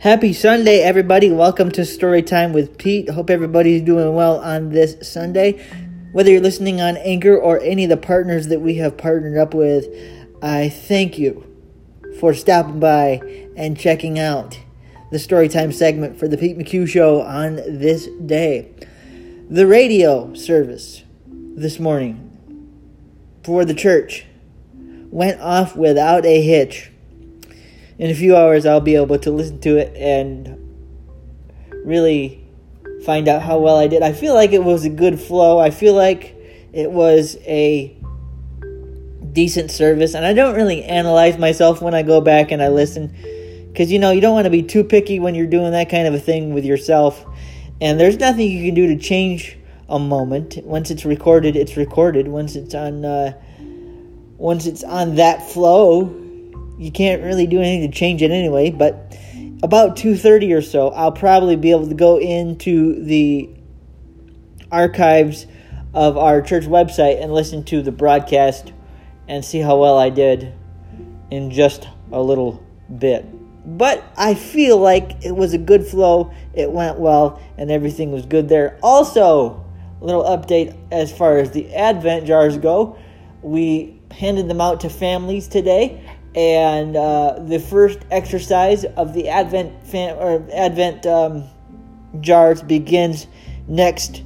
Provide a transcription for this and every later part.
Happy Sunday, everybody. Welcome to Storytime with Pete. Hope everybody's doing well on this Sunday. Whether you're listening on Anchor or any of the partners that we have partnered up with, I thank you for stopping by and checking out the Storytime segment for the Pete McHugh Show on this day. The radio service this morning for the church went off without a hitch in a few hours I'll be able to listen to it and really find out how well I did. I feel like it was a good flow. I feel like it was a decent service and I don't really analyze myself when I go back and I listen cuz you know, you don't want to be too picky when you're doing that kind of a thing with yourself. And there's nothing you can do to change a moment. Once it's recorded, it's recorded. Once it's on uh, once it's on that flow, you can't really do anything to change it anyway. But about 2:30 or so, I'll probably be able to go into the archives of our church website and listen to the broadcast and see how well I did in just a little bit. But I feel like it was a good flow. It went well and everything was good there. Also, a little update as far as the Advent jars go. We handed them out to families today and uh, the first exercise of the Advent fan, or Advent um, jars begins next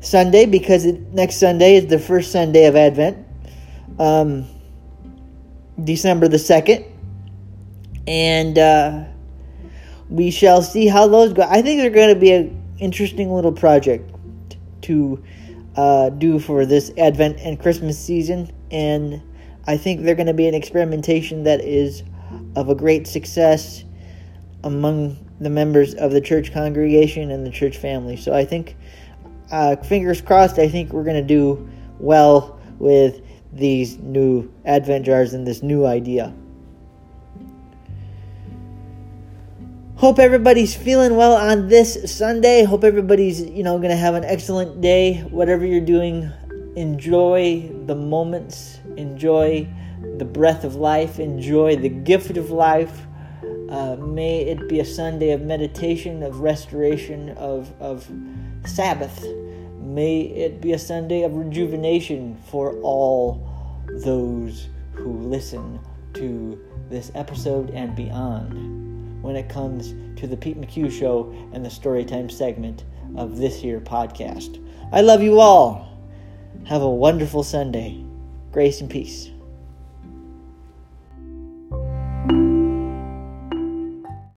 Sunday because it, next Sunday is the first Sunday of Advent, um, December the second, and uh, we shall see how those go. I think they're going to be an interesting little project to uh, do for this Advent and Christmas season, and I think they're going to be an experimentation that is of a great success among the members of the church congregation and the church family. So I think, uh, fingers crossed, I think we're going to do well with these new Advent jars and this new idea. Hope everybody's feeling well on this Sunday. Hope everybody's, you know, going to have an excellent day. Whatever you're doing, enjoy the moments, enjoy the breath of life, enjoy the gift of life. Uh, may it be a Sunday of meditation, of restoration, of, of Sabbath. May it be a Sunday of rejuvenation for all those who listen to this episode and beyond when it comes to the Pete McHugh Show and the Storytime segment of this here podcast. I love you all. Have a wonderful Sunday. Grace and peace.